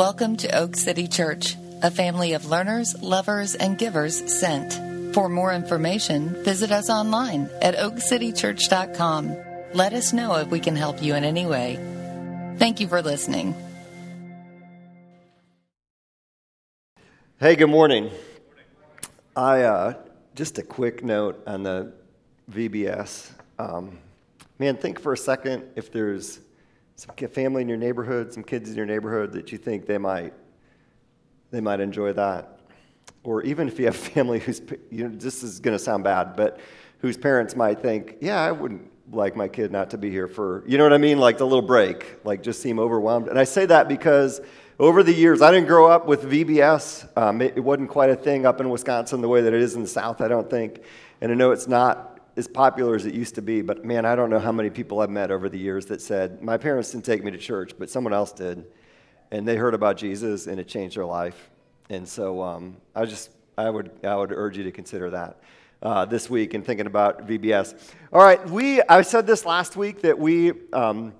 Welcome to Oak City Church, a family of learners, lovers, and givers sent. For more information, visit us online at oakcitychurch.com. Let us know if we can help you in any way. Thank you for listening. Hey, good morning. I uh, just a quick note on the VBS. Um, man, think for a second if there's some family in your neighborhood, some kids in your neighborhood that you think they might they might enjoy that. Or even if you have family who's you know this is going to sound bad, but whose parents might think, "Yeah, I wouldn't like my kid not to be here for, you know what I mean, like the little break, like just seem overwhelmed." And I say that because over the years, I didn't grow up with VBS. Um, it, it wasn't quite a thing up in Wisconsin the way that it is in the South, I don't think. And I know it's not as popular as it used to be, but man, I don't know how many people I've met over the years that said, My parents didn't take me to church, but someone else did. And they heard about Jesus and it changed their life. And so um, I just, I would, I would urge you to consider that. Uh, this week and thinking about VBS. All right, we I said this last week that we um,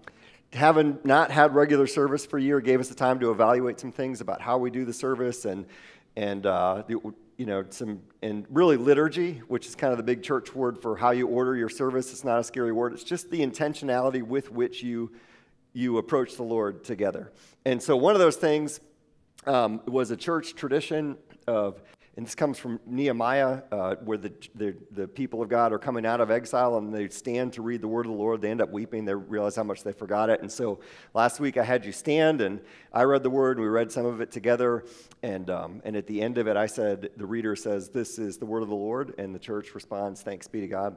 having not had regular service for a year gave us the time to evaluate some things about how we do the service and and uh, you know, some, and really liturgy, which is kind of the big church word for how you order your service. It's not a scary word. It's just the intentionality with which you, you approach the Lord together. And so one of those things um, was a church tradition of and this comes from Nehemiah, uh, where the, the, the, people of God are coming out of exile and they stand to read the word of the Lord. They end up weeping. They realize how much they forgot it. And so last week I had you stand and I read the word and we read some of it together. And, um, and at the end of it, I said, the reader says, This is the word of the Lord. And the church responds, Thanks be to God.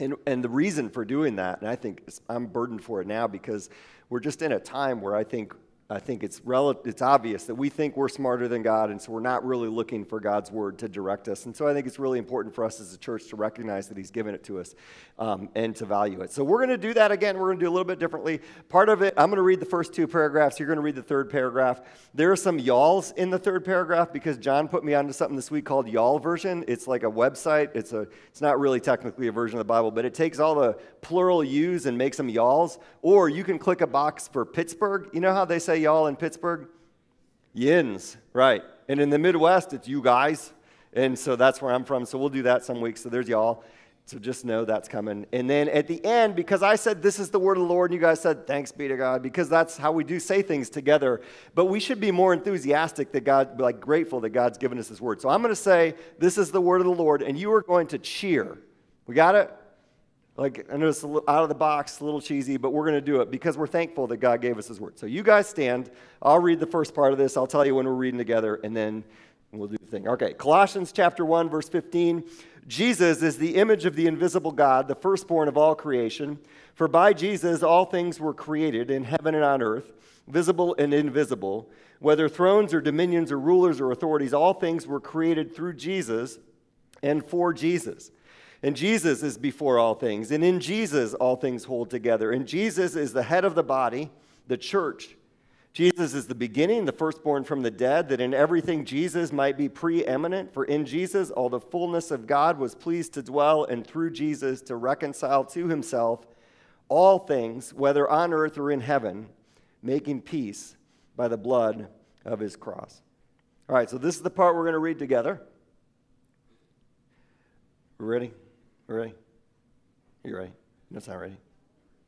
And, and the reason for doing that, and I think I'm burdened for it now because we're just in a time where I think I think it's, rel- it's obvious that we think we're smarter than God, and so we're not really looking for God's word to direct us. And so I think it's really important for us as a church to recognize that He's given it to us um, and to value it. So we're going to do that again. We're going to do a little bit differently. Part of it, I'm going to read the first two paragraphs. You're going to read the third paragraph. There are some y'alls in the third paragraph because John put me onto something this week called YALLversion. It's like a website. It's, a, it's not really technically a version of the Bible, but it takes all the plural U's and makes them y'alls. Or you can click a box for Pittsburgh. You know how they say y'all in Pittsburgh? Yins, right. And in the Midwest, it's you guys. And so that's where I'm from. So we'll do that some weeks. So there's y'all. So just know that's coming. And then at the end, because I said this is the word of the Lord, and you guys said thanks be to God, because that's how we do say things together. But we should be more enthusiastic that God, like grateful that God's given us His word. So I'm going to say this is the word of the Lord, and you are going to cheer. We got it? Like, I know it's out of the box, a little cheesy, but we're going to do it because we're thankful that God gave us His word. So you guys stand. I'll read the first part of this. I'll tell you when we're reading together, and then we'll do the thing. Okay, Colossians chapter 1, verse 15. Jesus is the image of the invisible God, the firstborn of all creation. For by Jesus all things were created in heaven and on earth, visible and invisible. Whether thrones or dominions or rulers or authorities, all things were created through Jesus and for Jesus. And Jesus is before all things. And in Jesus, all things hold together. And Jesus is the head of the body, the church. Jesus is the beginning, the firstborn from the dead, that in everything Jesus might be preeminent. For in Jesus, all the fullness of God was pleased to dwell, and through Jesus to reconcile to himself all things, whether on earth or in heaven, making peace by the blood of his cross. All right, so this is the part we're going to read together. Ready? Ready? You ready? That's not ready.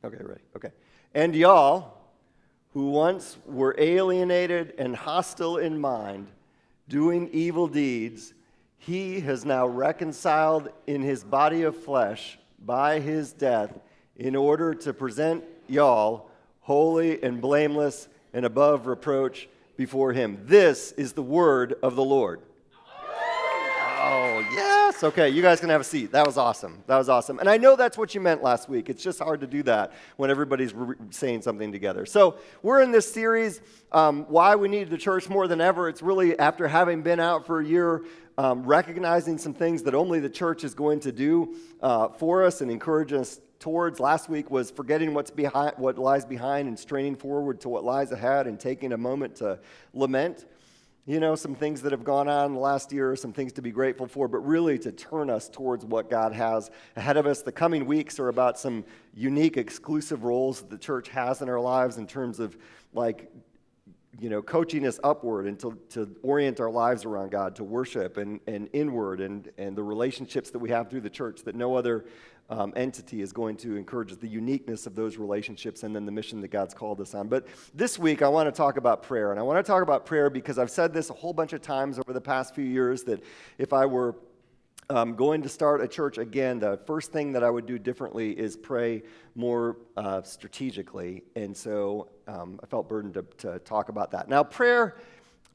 Okay, ready. Okay. And y'all, who once were alienated and hostile in mind, doing evil deeds, he has now reconciled in his body of flesh by his death in order to present y'all holy and blameless and above reproach before him. This is the word of the Lord. Oh, yes. Okay, you guys can have a seat. That was awesome. That was awesome. And I know that's what you meant last week. It's just hard to do that when everybody's re- saying something together. So, we're in this series, um, Why We Need the Church More Than Ever. It's really after having been out for a year, um, recognizing some things that only the church is going to do uh, for us and encourage us towards. Last week was forgetting what's behind, what lies behind and straining forward to what lies ahead and taking a moment to lament you know, some things that have gone on last year, some things to be grateful for, but really to turn us towards what God has ahead of us. The coming weeks are about some unique, exclusive roles that the church has in our lives in terms of like you know, coaching us upward and to, to orient our lives around God, to worship and, and inward and, and the relationships that we have through the church that no other um, entity is going to encourage the uniqueness of those relationships and then the mission that God's called us on. But this week, I want to talk about prayer. And I want to talk about prayer because I've said this a whole bunch of times over the past few years that if I were um, going to start a church again, the first thing that I would do differently is pray more uh, strategically. And so um, I felt burdened to, to, talk about that. Now, prayer,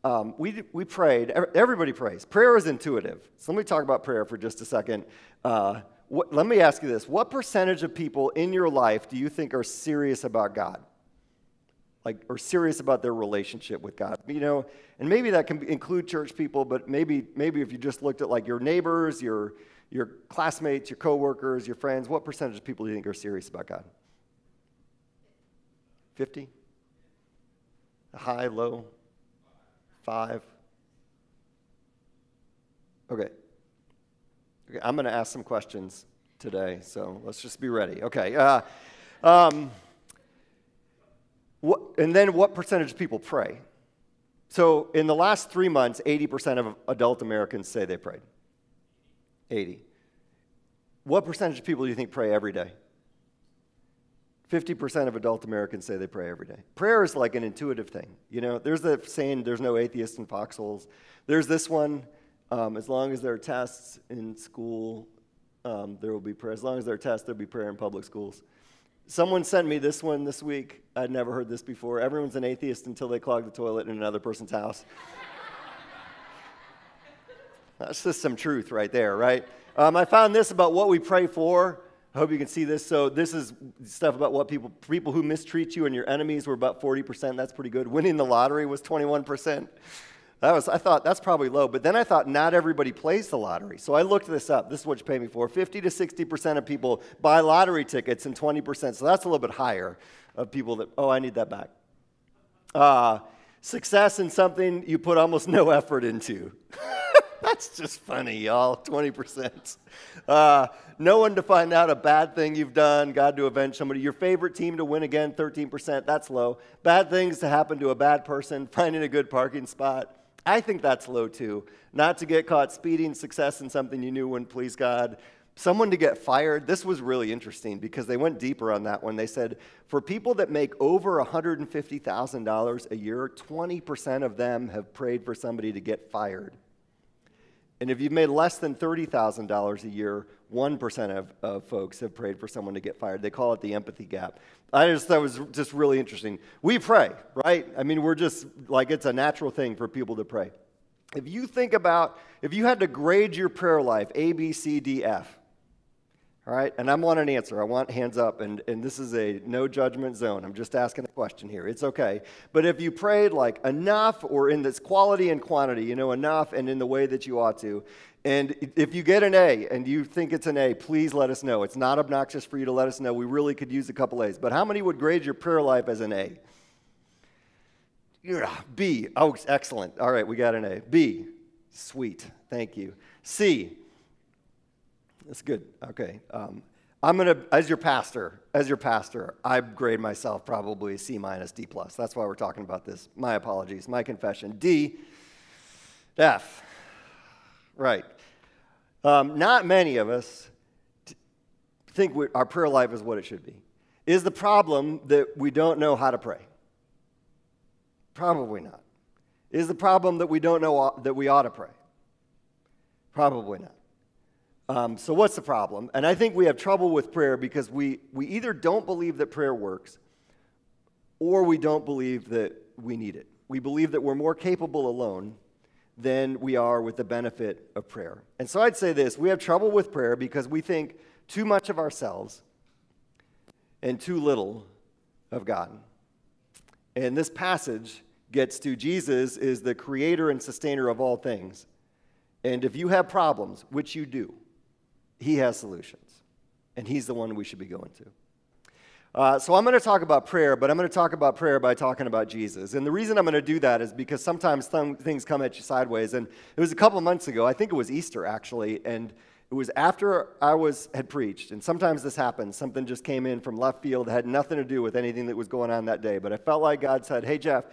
um, we, we prayed, everybody prays. Prayer is intuitive. So let me talk about prayer for just a second. Uh, what, let me ask you this What percentage of people in your life do you think are serious about God? Like, or serious about their relationship with God? You know, and maybe that can include church people, but maybe, maybe if you just looked at like your neighbors, your, your classmates, your coworkers, your friends, what percentage of people do you think are serious about God? 50? High, low? Five? Okay. Okay, I'm going to ask some questions today, so let's just be ready. Okay. Uh, um, what, and then what percentage of people pray? So in the last three months, 80% of adult Americans say they prayed. 80. What percentage of people do you think pray every day? 50% of adult Americans say they pray every day. Prayer is like an intuitive thing. You know, there's the saying, there's no atheists in foxholes. There's this one, um, as long as there are tests in school, um, there will be prayer. As long as there are tests, there'll be prayer in public schools. Someone sent me this one this week. I'd never heard this before. Everyone's an atheist until they clog the toilet in another person's house. That's just some truth right there, right? Um, I found this about what we pray for. I hope you can see this. So this is stuff about what people people who mistreat you and your enemies were about 40%. That's pretty good. Winning the lottery was 21%. That was, I thought that's probably low, but then I thought not everybody plays the lottery. So I looked this up. This is what you pay me for. 50 to 60% of people buy lottery tickets and 20%. So that's a little bit higher of people that, oh, I need that back. Uh, success in something you put almost no effort into. that's just funny, y'all. 20%. Uh, no one to find out a bad thing you've done, God to avenge somebody. Your favorite team to win again, 13%. That's low. Bad things to happen to a bad person, finding a good parking spot. I think that's low too. Not to get caught speeding, success in something you knew wouldn't please God. Someone to get fired. This was really interesting because they went deeper on that one. They said for people that make over $150,000 a year, 20% of them have prayed for somebody to get fired. And if you've made less than $30,000 a year, 1% of, of folks have prayed for someone to get fired. They call it the empathy gap. I just thought it was just really interesting. We pray, right? I mean, we're just like it's a natural thing for people to pray. If you think about, if you had to grade your prayer life, A, B, C, D, F, all right, and I want an answer. I want hands up, and, and this is a no judgment zone. I'm just asking a question here. It's okay. But if you prayed like enough or in this quality and quantity, you know, enough and in the way that you ought to, and if you get an A and you think it's an A, please let us know. It's not obnoxious for you to let us know. We really could use a couple A's. But how many would grade your prayer life as an A? Yeah, B. Oh, excellent. All right, we got an A. B. Sweet. Thank you. C. That's good. Okay. Um, I'm gonna, as your pastor, as your pastor, I grade myself probably C minus, D plus. That's why we're talking about this. My apologies. My confession. D. F. Right. Um, not many of us think our prayer life is what it should be. Is the problem that we don't know how to pray? Probably not. Is the problem that we don't know that we ought to pray? Probably not. Um, so, what's the problem? And I think we have trouble with prayer because we, we either don't believe that prayer works or we don't believe that we need it. We believe that we're more capable alone than we are with the benefit of prayer. And so I'd say this we have trouble with prayer because we think too much of ourselves and too little of God. And this passage gets to Jesus is the creator and sustainer of all things. And if you have problems, which you do, he has solutions. And he's the one we should be going to. Uh, so I'm going to talk about prayer, but I'm going to talk about prayer by talking about Jesus. And the reason I'm going to do that is because sometimes some things come at you sideways. And it was a couple months ago. I think it was Easter actually, and it was after I was had preached. And sometimes this happens. Something just came in from left field, that had nothing to do with anything that was going on that day. But I felt like God said, "Hey Jeff,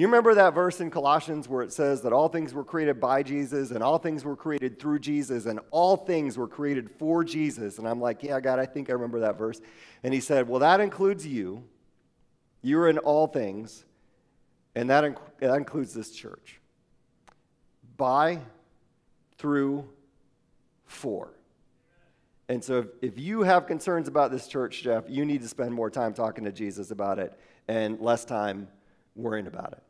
You remember that verse in Colossians where it says that all things were created by Jesus and all things were created through Jesus and all things were created for Jesus? And I'm like, yeah, God, I think I remember that verse. And he said, well, that includes you. You're in all things, and that, inc- that includes this church. By, through, for. And so if, if you have concerns about this church, Jeff, you need to spend more time talking to Jesus about it and less time worrying about it.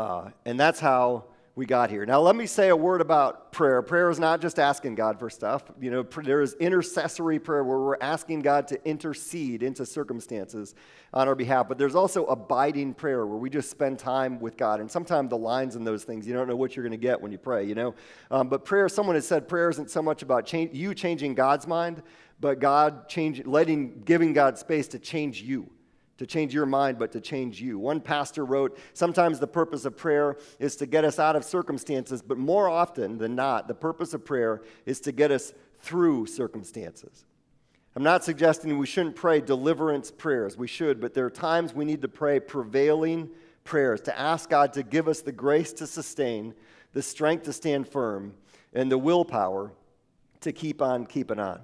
Uh, and that's how we got here. Now, let me say a word about prayer. Prayer is not just asking God for stuff. You know, there is intercessory prayer where we're asking God to intercede into circumstances on our behalf. But there's also abiding prayer where we just spend time with God. And sometimes the lines in those things, you don't know what you're going to get when you pray, you know? Um, but prayer, someone has said prayer isn't so much about you changing God's mind, but God changing, letting, giving God space to change you to change your mind, but to change you. One pastor wrote Sometimes the purpose of prayer is to get us out of circumstances, but more often than not, the purpose of prayer is to get us through circumstances. I'm not suggesting we shouldn't pray deliverance prayers. We should, but there are times we need to pray prevailing prayers, to ask God to give us the grace to sustain, the strength to stand firm, and the willpower to keep on keeping on.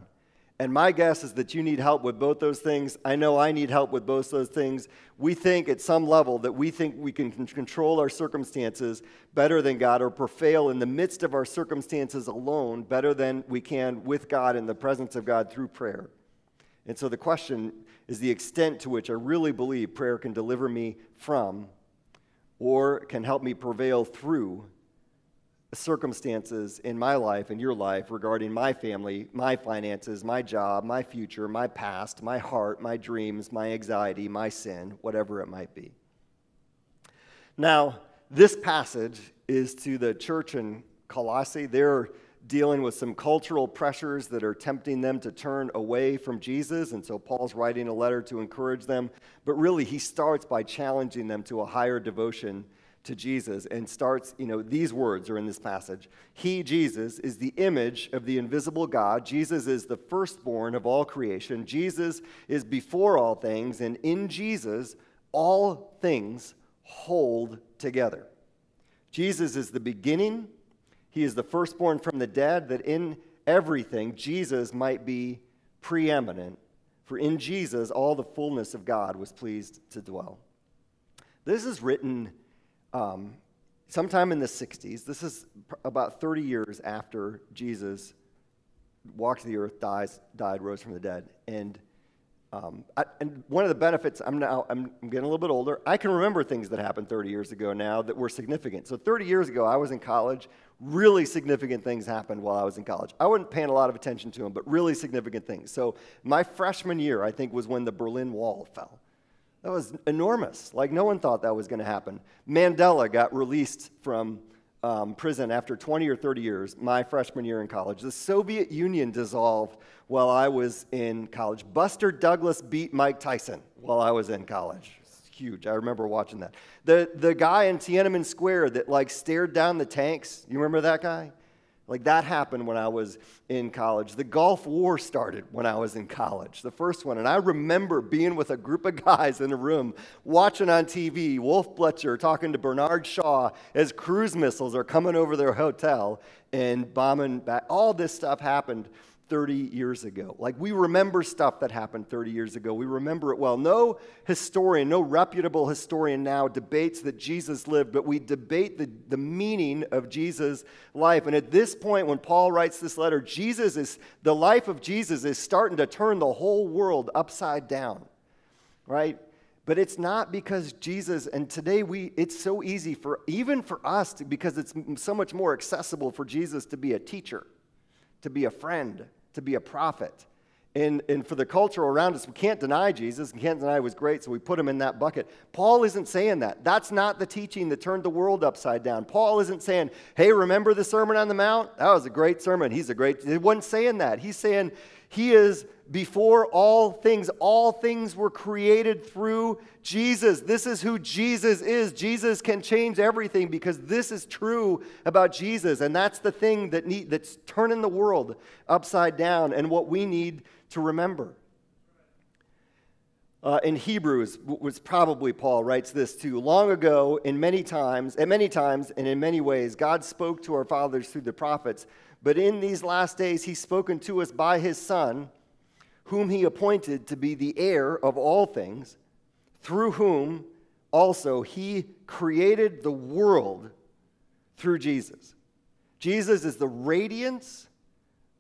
And my guess is that you need help with both those things. I know I need help with both those things. We think at some level that we think we can control our circumstances better than God or prevail in the midst of our circumstances alone better than we can with God in the presence of God through prayer. And so the question is the extent to which I really believe prayer can deliver me from or can help me prevail through circumstances in my life and your life regarding my family, my finances, my job, my future, my past, my heart, my dreams, my anxiety, my sin, whatever it might be. Now, this passage is to the church in Colossae. They're dealing with some cultural pressures that are tempting them to turn away from Jesus. And so Paul's writing a letter to encourage them. But really, he starts by challenging them to a higher devotion to Jesus and starts, you know, these words are in this passage. He, Jesus, is the image of the invisible God. Jesus is the firstborn of all creation. Jesus is before all things, and in Jesus, all things hold together. Jesus is the beginning. He is the firstborn from the dead, that in everything Jesus might be preeminent. For in Jesus, all the fullness of God was pleased to dwell. This is written um, sometime in the 60s, this is about 30 years after Jesus walked the earth, dies, died, rose from the dead. And, um, I, and one of the benefits, I'm now, I'm getting a little bit older. I can remember things that happened 30 years ago now that were significant. So 30 years ago, I was in college. Really significant things happened while I was in college. I wasn't paying a lot of attention to them, but really significant things. So my freshman year, I think, was when the Berlin Wall fell. That was enormous. Like, no one thought that was going to happen. Mandela got released from um, prison after 20 or 30 years, my freshman year in college. The Soviet Union dissolved while I was in college. Buster Douglas beat Mike Tyson while I was in college. It's huge. I remember watching that. The, the guy in Tiananmen Square that, like, stared down the tanks, you remember that guy? Like that happened when I was in college. The Gulf War started when I was in college, the first one. And I remember being with a group of guys in a room watching on TV Wolf Blitzer talking to Bernard Shaw as cruise missiles are coming over their hotel and bombing back. All this stuff happened 30 years ago. Like we remember stuff that happened 30 years ago. We remember it well. No historian, no reputable historian now debates that Jesus lived, but we debate the, the meaning of Jesus' life. And at this point, when Paul writes this letter, Jesus is, the life of Jesus is starting to turn the whole world upside down, right? But it's not because Jesus, and today we, it's so easy for, even for us, to, because it's so much more accessible for Jesus to be a teacher, to be a friend, to be a prophet. And, and for the culture around us, we can't deny Jesus and can't deny he was great, so we put him in that bucket. Paul isn't saying that. That's not the teaching that turned the world upside down. Paul isn't saying, hey, remember the Sermon on the Mount? That was a great sermon. He's a great. He wasn't saying that. He's saying he is before all things. All things were created through Jesus. This is who Jesus is. Jesus can change everything because this is true about Jesus. And that's the thing that need, that's turning the world upside down and what we need to remember. Uh, in Hebrews, was probably Paul writes this too. Long ago, in many times, at many times, and in many ways, God spoke to our fathers through the prophets. But in these last days, He's spoken to us by His Son, whom He appointed to be the heir of all things, through whom also He created the world through Jesus. Jesus is the radiance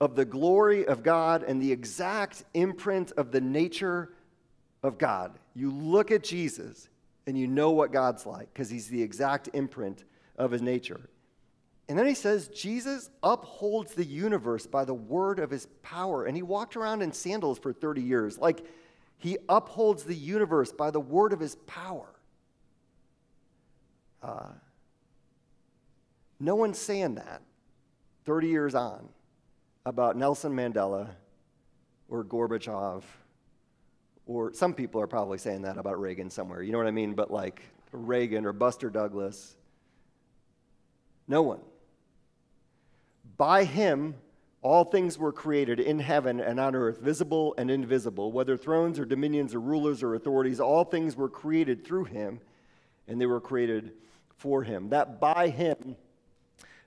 of the glory of God and the exact imprint of the nature of God. You look at Jesus and you know what God's like because he's the exact imprint of his nature. And then he says, Jesus upholds the universe by the word of his power. And he walked around in sandals for 30 years. Like he upholds the universe by the word of his power. Uh, no one's saying that 30 years on about Nelson Mandela or Gorbachev or some people are probably saying that about Reagan somewhere. You know what I mean? But like Reagan or Buster Douglas, no one. By him, all things were created in heaven and on earth, visible and invisible, whether thrones or dominions or rulers or authorities, all things were created through him, and they were created for him. That by him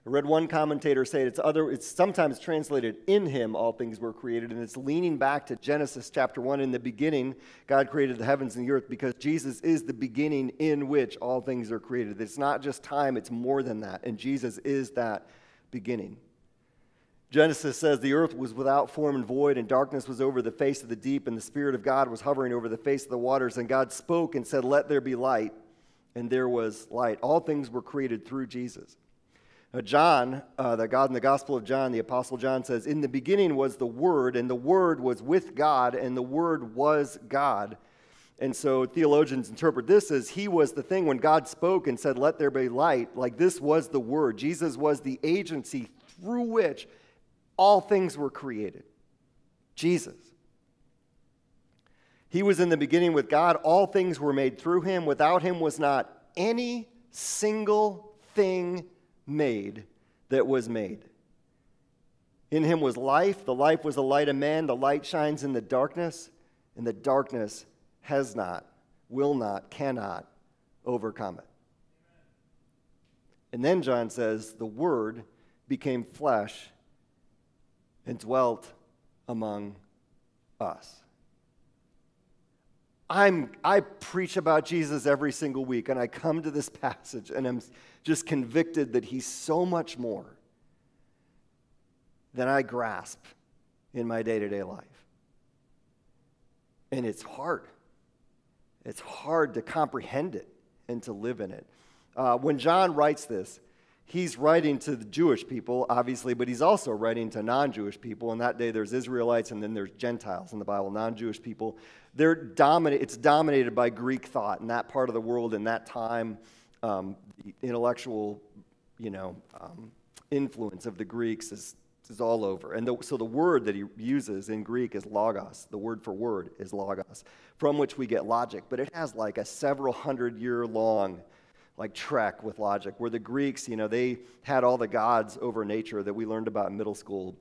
I read one commentator say it's, other, it's sometimes translated, in him all things were created, and it's leaning back to Genesis chapter 1. In the beginning, God created the heavens and the earth because Jesus is the beginning in which all things are created. It's not just time, it's more than that, and Jesus is that beginning. Genesis says the earth was without form and void, and darkness was over the face of the deep, and the Spirit of God was hovering over the face of the waters. And God spoke and said, Let there be light, and there was light. All things were created through Jesus. Now, John, uh, the God in the Gospel of John, the Apostle John says, In the beginning was the Word, and the Word was with God, and the Word was God. And so theologians interpret this as He was the thing when God spoke and said, Let there be light. Like this was the Word. Jesus was the agency through which all things were created. Jesus. He was in the beginning with God. All things were made through Him. Without Him was not any single thing made that was made. In him was life. The life was the light of man. The light shines in the darkness, and the darkness has not, will not, cannot overcome it. And then John says, The Word became flesh and dwelt among us. I'm, I preach about Jesus every single week, and I come to this passage and I'm just convicted that he's so much more than I grasp in my day to day life. And it's hard. It's hard to comprehend it and to live in it. Uh, when John writes this, he's writing to the Jewish people, obviously, but he's also writing to non Jewish people. And that day, there's Israelites and then there's Gentiles in the Bible, non Jewish people. They're dominate, it's dominated by Greek thought in that part of the world in that time. Um, the intellectual, you know, um, influence of the Greeks is, is all over. And the, so the word that he uses in Greek is logos. The word for word is logos, from which we get logic. But it has like a several hundred year long like trek with logic, where the Greeks, you know, they had all the gods over nature that we learned about in middle school.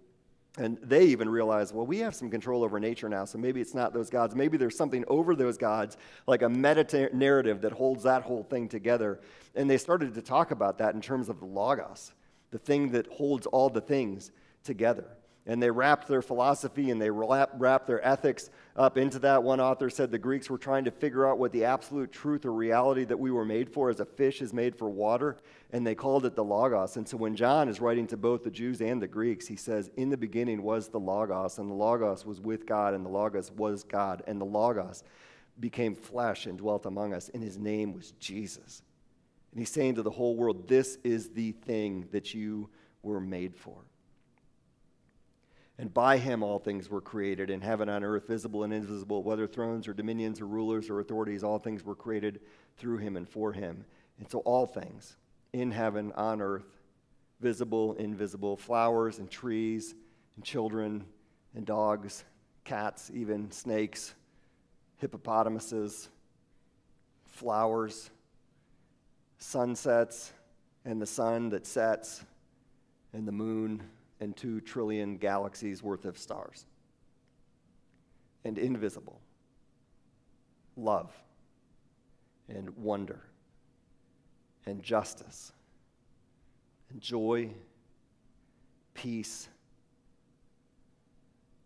And they even realized, well, we have some control over nature now, so maybe it's not those gods. Maybe there's something over those gods, like a meta narrative that holds that whole thing together. And they started to talk about that in terms of the Logos, the thing that holds all the things together and they wrapped their philosophy and they wrapped their ethics up into that. One author said the Greeks were trying to figure out what the absolute truth or reality that we were made for, as a fish is made for water, and they called it the Logos. And so when John is writing to both the Jews and the Greeks, he says, In the beginning was the Logos, and the Logos was with God, and the Logos was God, and the Logos became flesh and dwelt among us, and his name was Jesus. And he's saying to the whole world, This is the thing that you were made for. And by him all things were created, in heaven on earth, visible and invisible, whether thrones or dominions or rulers or authorities, all things were created through him and for him. And so all things in heaven, on earth, visible, invisible, flowers and trees and children and dogs, cats, even snakes, hippopotamuses, flowers, sunsets, and the sun that sets, and the moon and two trillion galaxies worth of stars. And invisible, love. And wonder. And justice. And joy, peace,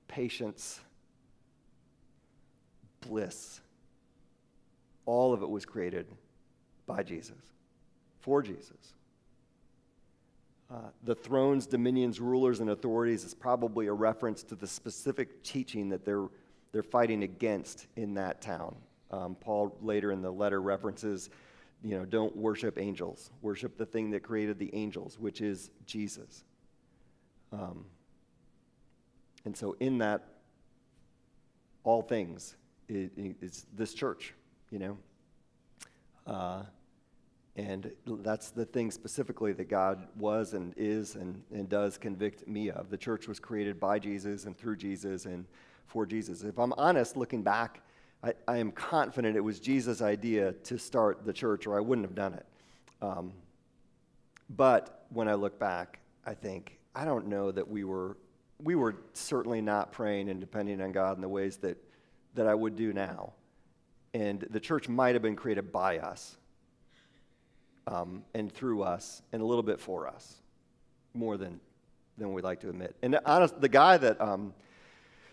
patience, bliss. All of it was created by Jesus, for Jesus. Uh, the thrones, dominions, rulers, and authorities is probably a reference to the specific teaching that they're, they're fighting against in that town. Um, Paul later in the letter references, you know, don't worship angels, worship the thing that created the angels, which is Jesus. Um, and so, in that, all things is, is this church, you know. Uh, and that's the thing specifically that God was and is and, and does convict me of. The church was created by Jesus and through Jesus and for Jesus. If I'm honest, looking back, I, I am confident it was Jesus' idea to start the church, or I wouldn't have done it. Um, but when I look back, I think, I don't know that we were, we were certainly not praying and depending on God in the ways that, that I would do now. And the church might have been created by us um, and through us and a little bit for us, more than, than we'd like to admit. And honest, the guy that, um,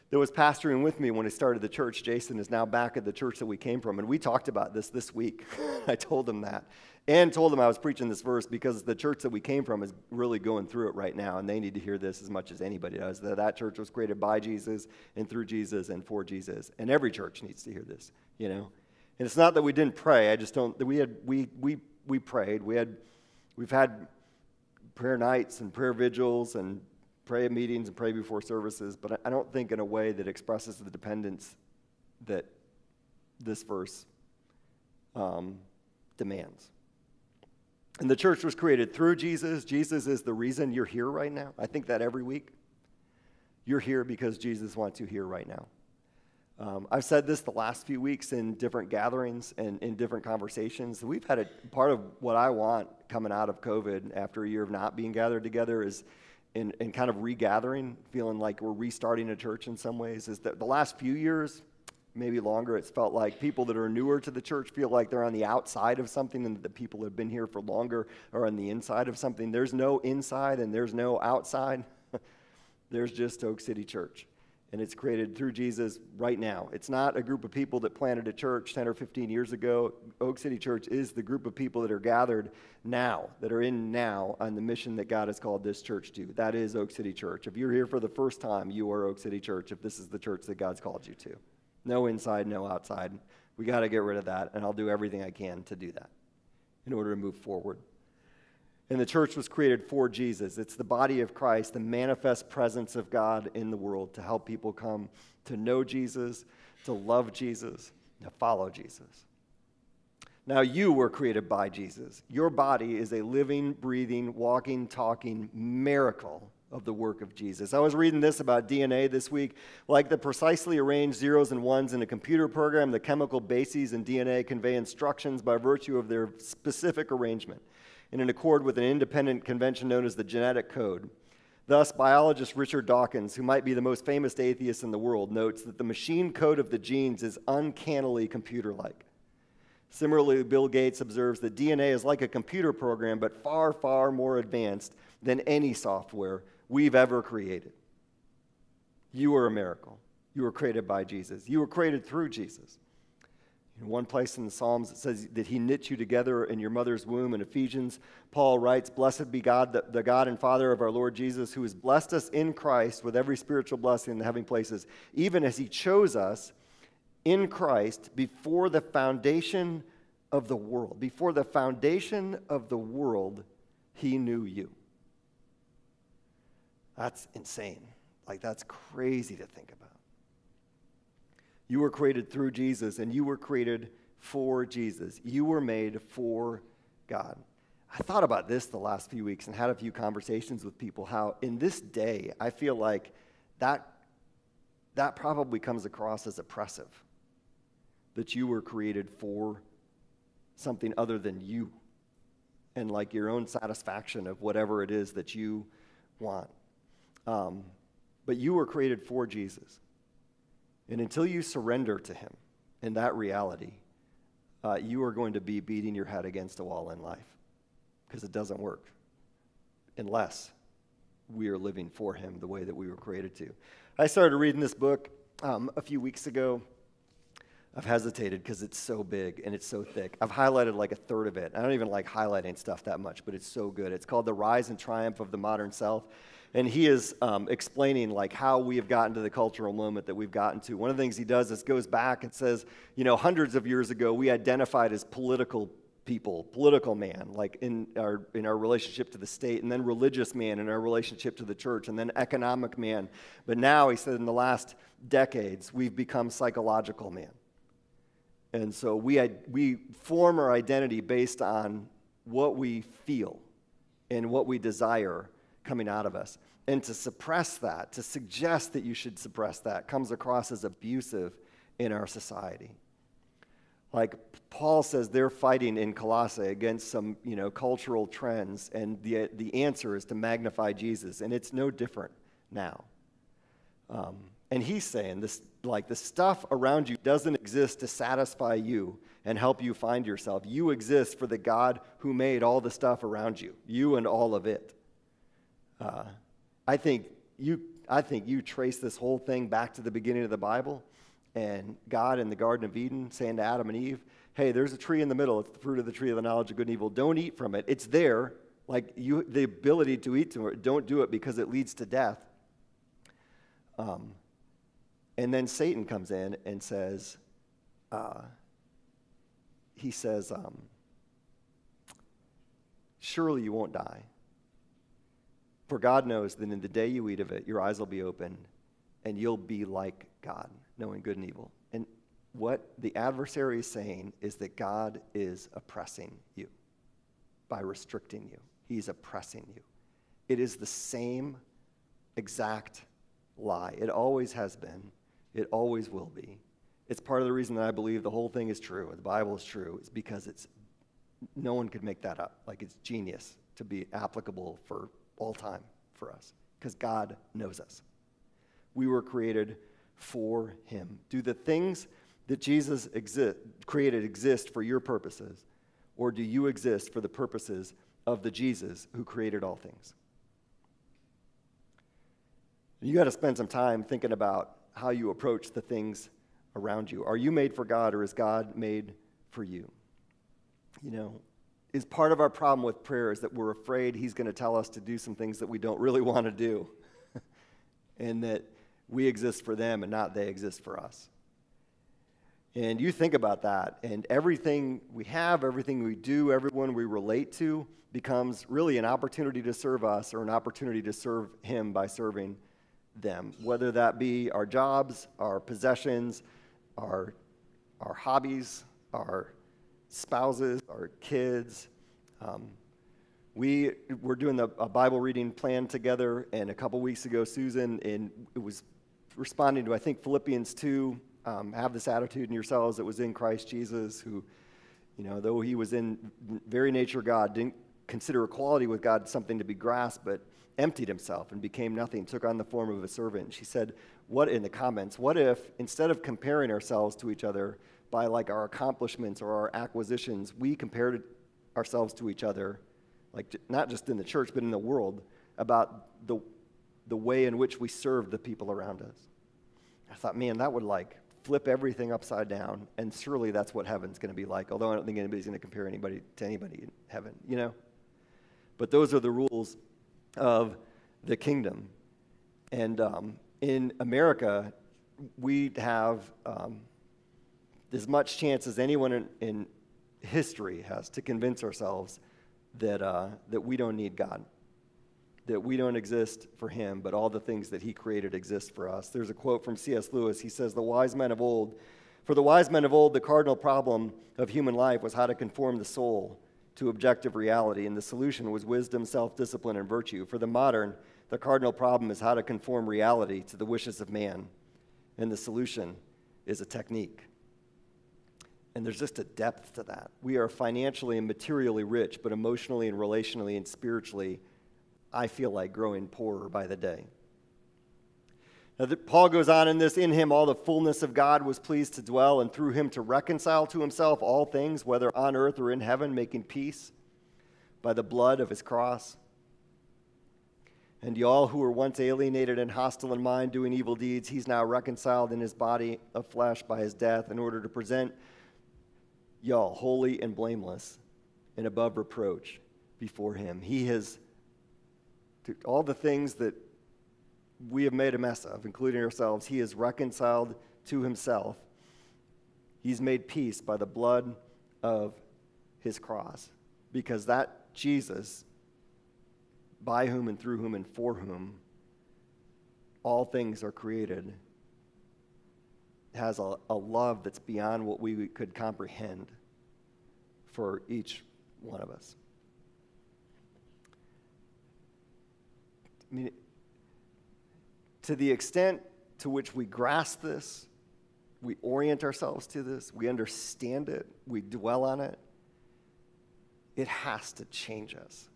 that was pastoring with me when I started the church, Jason, is now back at the church that we came from. And we talked about this this week. I told him that. And told him I was preaching this verse because the church that we came from is really going through it right now. And they need to hear this as much as anybody does that that church was created by Jesus and through Jesus and for Jesus. And every church needs to hear this, you know. And it's not that we didn't pray. I just don't, we had, we, we we prayed. We had, we've had prayer nights and prayer vigils and prayer meetings and pray before services, but I don't think in a way that expresses the dependence that this verse um, demands. And the church was created through Jesus. Jesus is the reason you're here right now. I think that every week. You're here because Jesus wants you here right now. Um, I've said this the last few weeks in different gatherings and in different conversations. We've had a part of what I want coming out of COVID after a year of not being gathered together is in, in kind of regathering, feeling like we're restarting a church in some ways. Is that the last few years, maybe longer, it's felt like people that are newer to the church feel like they're on the outside of something, and the people that have been here for longer are on the inside of something. There's no inside and there's no outside. there's just Oak City Church and it's created through Jesus right now. It's not a group of people that planted a church 10 or 15 years ago. Oak City Church is the group of people that are gathered now, that are in now on the mission that God has called this church to. That is Oak City Church. If you're here for the first time, you are Oak City Church, if this is the church that God's called you to. No inside, no outside. We got to get rid of that, and I'll do everything I can to do that in order to move forward. And the church was created for Jesus. It's the body of Christ, the manifest presence of God in the world to help people come to know Jesus, to love Jesus, to follow Jesus. Now, you were created by Jesus. Your body is a living, breathing, walking, talking miracle of the work of Jesus. I was reading this about DNA this week. Like the precisely arranged zeros and ones in a computer program, the chemical bases in DNA convey instructions by virtue of their specific arrangement and in accord with an independent convention known as the genetic code. Thus, biologist Richard Dawkins, who might be the most famous atheist in the world, notes that the machine code of the genes is uncannily computer like. Similarly, Bill Gates observes that DNA is like a computer program, but far, far more advanced than any software we've ever created. You are a miracle. You were created by Jesus, you were created through Jesus. In one place in the Psalms, it says that he knit you together in your mother's womb. In Ephesians, Paul writes, Blessed be God, the, the, God and Father of our Lord Jesus, who has blessed us in Christ with every spiritual blessing in the heavenly places, even as he chose us in Christ before the foundation of the world. Before the foundation of the world, he knew you. That's insane. Like, that's crazy to think about. You were created through Jesus, and you were created for Jesus. You were made for God. I thought about this the last few weeks and had a few conversations with people how in this day, I feel like that, that probably comes across as oppressive. That you were created for something other than you and like your own satisfaction of whatever it is that you want. Um, but you were created for Jesus. And until you surrender to Him, in that reality, uh, you are going to be beating your head against a wall in life because it doesn't work unless we are living for Him the way that we were created to. I started reading this book um, a few weeks ago. I've hesitated because it's so big and it's so thick. I've highlighted like a third of it. I don't even like highlighting stuff that much, but it's so good. It's called The Rise and Triumph of the Modern Self. And he is um, explaining like how we have gotten to the cultural moment that we've gotten to. One of the things he does is goes back and says, you know, hundreds of years ago, we identified as political people, political man, like in our, in our relationship to the state, and then religious man in our relationship to the church, and then economic man. But now, he said, in the last decades, we've become psychological man. And so we, we form our identity based on what we feel and what we desire coming out of us. And to suppress that, to suggest that you should suppress that, comes across as abusive in our society. Like Paul says, they're fighting in Colossae against some you know, cultural trends, and the, the answer is to magnify Jesus. And it's no different now. Um, and he's saying this like the stuff around you doesn't exist to satisfy you and help you find yourself. You exist for the God who made all the stuff around you, you and all of it. Uh, I think you I think you trace this whole thing back to the beginning of the Bible and God in the Garden of Eden saying to Adam and Eve, hey, there's a tree in the middle. It's the fruit of the tree of the knowledge of good and evil. Don't eat from it. It's there. Like you, the ability to eat to it, don't do it because it leads to death. Um, and then Satan comes in and says, uh, he says, um, surely you won't die. For God knows that in the day you eat of it, your eyes will be open and you'll be like God, knowing good and evil. And what the adversary is saying is that God is oppressing you by restricting you, He's oppressing you. It is the same exact lie. It always has been. It always will be. It's part of the reason that I believe the whole thing is true, the Bible is true, is because it's no one could make that up. Like it's genius to be applicable for all time for us because God knows us. We were created for him. Do the things that Jesus exist, created exist for your purposes or do you exist for the purposes of the Jesus who created all things? You got to spend some time thinking about how you approach the things around you. Are you made for God or is God made for you? You know, is part of our problem with prayer is that we're afraid He's going to tell us to do some things that we don't really want to do, and that we exist for them and not they exist for us. And you think about that, and everything we have, everything we do, everyone we relate to becomes really an opportunity to serve us or an opportunity to serve Him by serving them, whether that be our jobs, our possessions, our, our hobbies, our spouses, our kids. Um, we were doing a Bible reading plan together, and a couple weeks ago, Susan and it was responding to I think Philippians two. Um, have this attitude in yourselves that was in Christ Jesus, who, you know, though he was in very nature God, didn't consider equality with God something to be grasped, but emptied himself and became nothing, took on the form of a servant. She said, What in the comments, what if instead of comparing ourselves to each other by like our accomplishments or our acquisitions, we compared ourselves to each other, like not just in the church, but in the world, about the, the way in which we serve the people around us? I thought, man, that would like flip everything upside down, and surely that's what heaven's going to be like. Although I don't think anybody's going to compare anybody to anybody in heaven, you know. But those are the rules of the kingdom. And um, in America, we have um, as much chance as anyone in, in, history has to convince ourselves that, uh, that we don't need God, that we don't exist for Him, but all the things that He created exist for us. There's a quote from C.S. Lewis. He says, The wise men of old, for the wise men of old, the cardinal problem of human life was how to conform the soul to objective reality, and the solution was wisdom, self discipline, and virtue. For the modern, the cardinal problem is how to conform reality to the wishes of man, and the solution is a technique. And there's just a depth to that. We are financially and materially rich, but emotionally and relationally and spiritually, I feel like growing poorer by the day. Now, Paul goes on in this In him, all the fullness of God was pleased to dwell, and through him to reconcile to himself all things, whether on earth or in heaven, making peace by the blood of his cross. And y'all who were once alienated and hostile in mind, doing evil deeds, he's now reconciled in his body of flesh by his death in order to present y'all holy and blameless and above reproach before him. He has all the things that we have made a mess of, including ourselves, he is reconciled to himself. He's made peace by the blood of his cross. Because that Jesus, by whom and through whom and for whom all things are created, has a, a love that's beyond what we could comprehend for each one of us. I mean, to the extent to which we grasp this, we orient ourselves to this, we understand it, we dwell on it, it has to change us.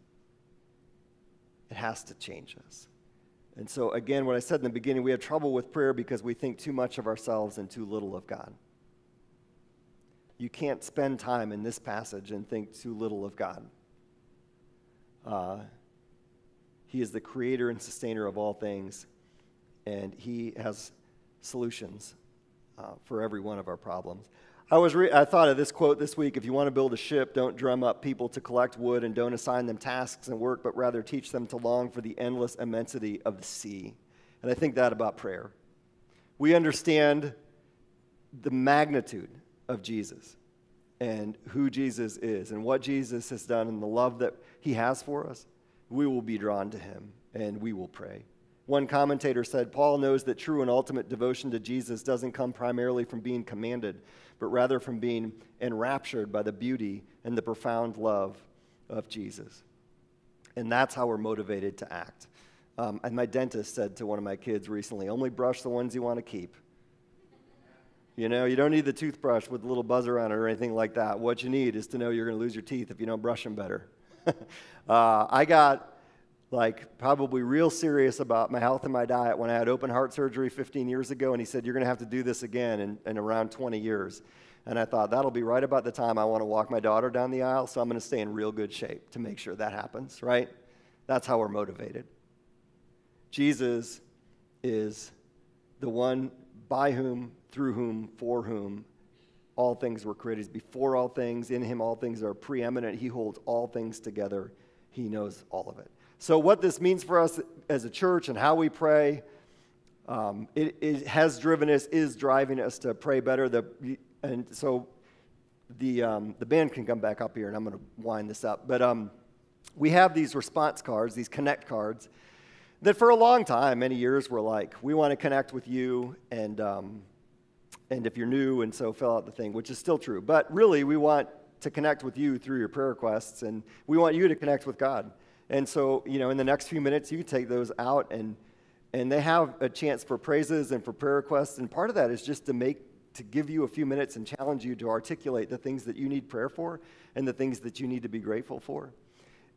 It has to change us. And so, again, what I said in the beginning, we have trouble with prayer because we think too much of ourselves and too little of God. You can't spend time in this passage and think too little of God. Uh, he is the creator and sustainer of all things and He has solutions uh, for every one of our problems. I, was re- I thought of this quote this week if you want to build a ship, don't drum up people to collect wood and don't assign them tasks and work, but rather teach them to long for the endless immensity of the sea. And I think that about prayer. We understand the magnitude of Jesus and who Jesus is and what Jesus has done and the love that he has for us. We will be drawn to him and we will pray. One commentator said Paul knows that true and ultimate devotion to Jesus doesn't come primarily from being commanded, but rather from being enraptured by the beauty and the profound love of Jesus. And that's how we're motivated to act. Um, and my dentist said to one of my kids recently only brush the ones you want to keep. You know, you don't need the toothbrush with a little buzzer on it or anything like that. What you need is to know you're going to lose your teeth if you don't brush them better. uh, I got like probably real serious about my health and my diet when I had open heart surgery 15 years ago, and he said, You're going to have to do this again in, in around 20 years. And I thought, that'll be right about the time I want to walk my daughter down the aisle, so I'm going to stay in real good shape to make sure that happens, right? That's how we're motivated. Jesus is the one by whom, through whom, for whom all things were created. He's before all things. In him, all things are preeminent. He holds all things together. He knows all of it. So, what this means for us as a church and how we pray, um, it, it, has driven us, is driving us to pray better. The, and so, the, um, the band can come back up here, and I'm going to wind this up. But um, we have these response cards, these connect cards, that for a long time, many years, were like, we want to connect with you, and, um, and if you're new, and so fill out the thing, which is still true. But really, we want to connect with you through your prayer requests, and we want you to connect with God. And so, you know, in the next few minutes, you take those out and and they have a chance for praises and for prayer requests. And part of that is just to make to give you a few minutes and challenge you to articulate the things that you need prayer for and the things that you need to be grateful for.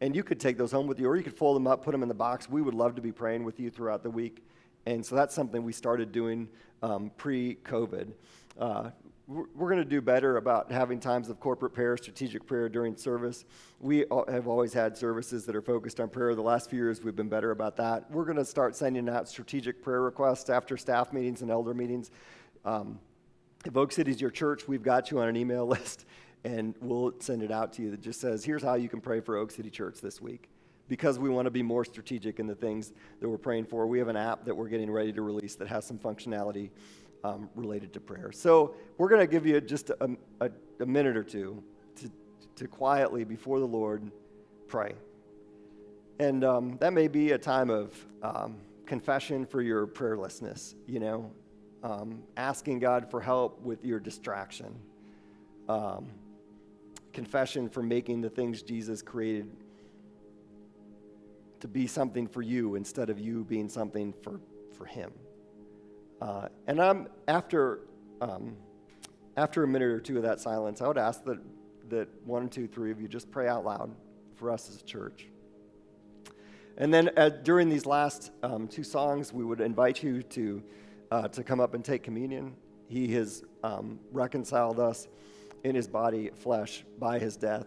And you could take those home with you, or you could fold them up, put them in the box. We would love to be praying with you throughout the week. And so that's something we started doing um, pre COVID. Uh, we're going to do better about having times of corporate prayer, strategic prayer during service. We have always had services that are focused on prayer. The last few years, we've been better about that. We're going to start sending out strategic prayer requests after staff meetings and elder meetings. Um, if Oak City's your church, we've got you on an email list, and we'll send it out to you that just says, here's how you can pray for Oak City Church this week. Because we want to be more strategic in the things that we're praying for, we have an app that we're getting ready to release that has some functionality um, related to prayer. So we're going to give you just a, a, a minute or two to, to quietly, before the Lord, pray. And um, that may be a time of um, confession for your prayerlessness, you know, um, asking God for help with your distraction, um, confession for making the things Jesus created to be something for you instead of you being something for, for Him. Uh, and I'm, after, um, after a minute or two of that silence, I would ask that, that one, two, three of you just pray out loud for us as a church. And then uh, during these last um, two songs, we would invite you to, uh, to come up and take communion. He has um, reconciled us in his body, flesh, by his death.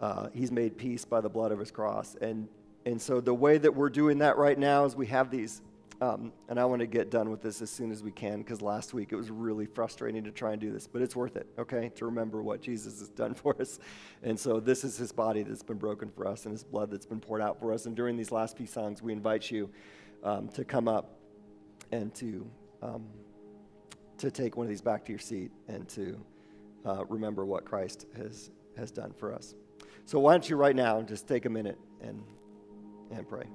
Uh, he's made peace by the blood of his cross. And, and so the way that we're doing that right now is we have these um, and I want to get done with this as soon as we can because last week it was really frustrating to try and do this, but it's worth it, okay, to remember what Jesus has done for us. And so this is his body that's been broken for us and his blood that's been poured out for us. And during these last few songs, we invite you um, to come up and to, um, to take one of these back to your seat and to uh, remember what Christ has, has done for us. So why don't you right now just take a minute and, and pray.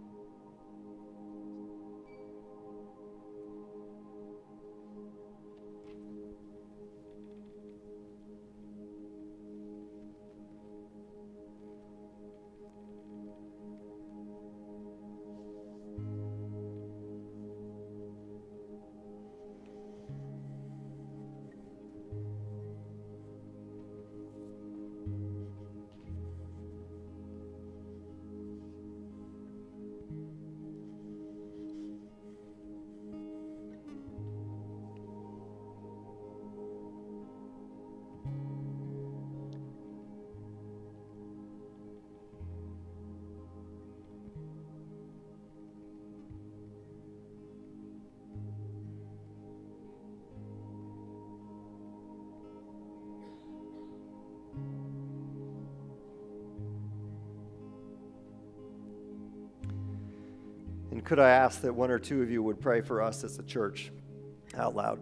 Could I ask that one or two of you would pray for us as a church out loud?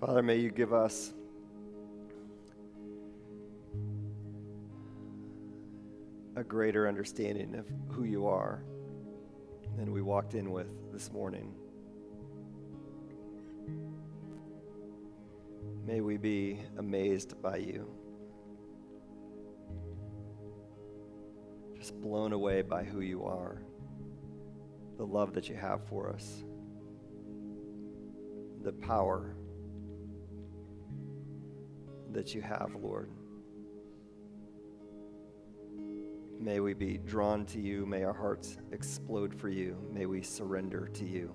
Father, may you give us a greater understanding of who you are than we walked in with this morning. May we be amazed by you, just blown away by who you are, the love that you have for us, the power that you have, Lord. May we be drawn to you. May our hearts explode for you. May we surrender to you.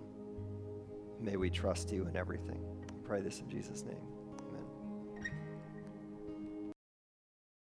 May we trust you in everything. I pray this in Jesus' name.